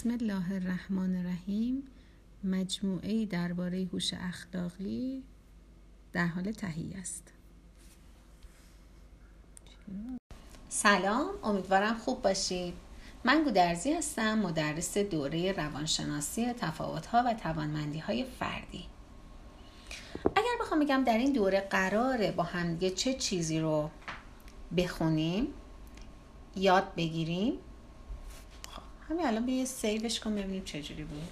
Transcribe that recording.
بسم الله الرحمن الرحیم. مجموعه درباره هوش اخلاقی در حال تهیه است. سلام امیدوارم خوب باشید. من گودرزی هستم مدرس دوره روانشناسی تفاوتها و توانمندی فردی. اگر بخوام بگم در این دوره قراره با همدیگه چه چیزی رو بخونیم یاد بگیریم همین الان به یه سیوش کن ببینیم چجوری بود.